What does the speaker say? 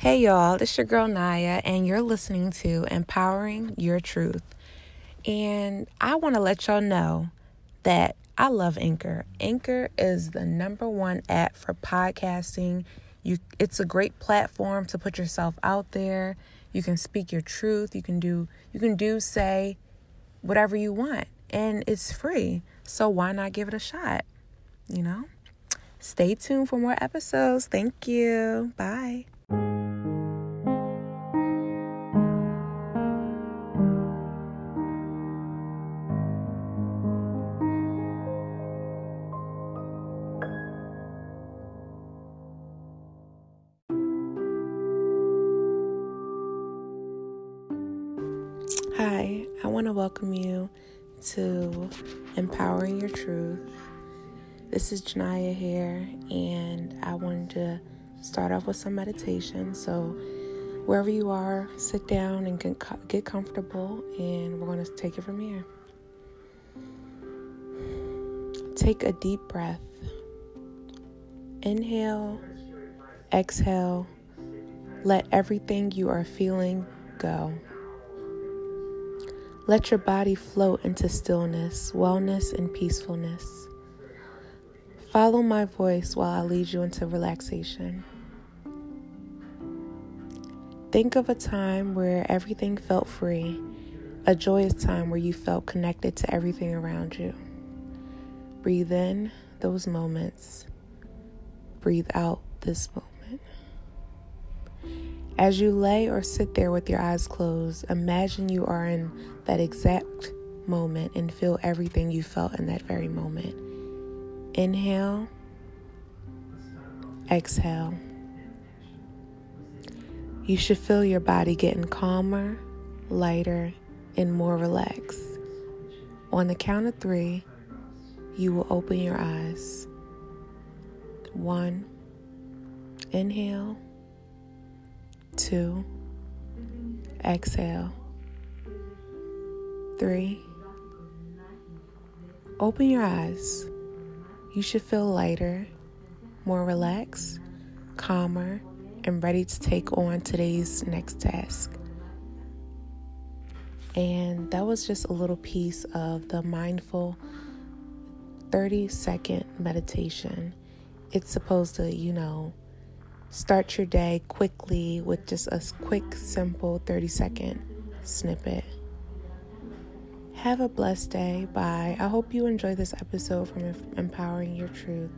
Hey y'all, it's your girl Naya, and you're listening to Empowering Your Truth. And I want to let y'all know that I love Anchor. Anchor is the number one app for podcasting. You it's a great platform to put yourself out there. You can speak your truth. You can do you can do say whatever you want and it's free. So why not give it a shot? You know? Stay tuned for more episodes. Thank you. Bye. Hi, I want to welcome you to Empowering Your Truth. This is Janaya here, and I wanted to start off with some meditation. So, wherever you are, sit down and get comfortable, and we're going to take it from here. Take a deep breath. Inhale, exhale, let everything you are feeling go. Let your body float into stillness, wellness, and peacefulness. Follow my voice while I lead you into relaxation. Think of a time where everything felt free, a joyous time where you felt connected to everything around you. Breathe in those moments, breathe out this moment. As you lay or sit there with your eyes closed, imagine you are in that exact moment and feel everything you felt in that very moment. Inhale, exhale. You should feel your body getting calmer, lighter, and more relaxed. On the count of three, you will open your eyes. One, inhale two, exhale, three. Open your eyes. You should feel lighter, more relaxed, calmer, and ready to take on today's next task. And that was just a little piece of the mindful 30 second meditation. It's supposed to, you know, Start your day quickly with just a quick, simple 30 second snippet. Have a blessed day. Bye. I hope you enjoy this episode from Empowering Your Truth.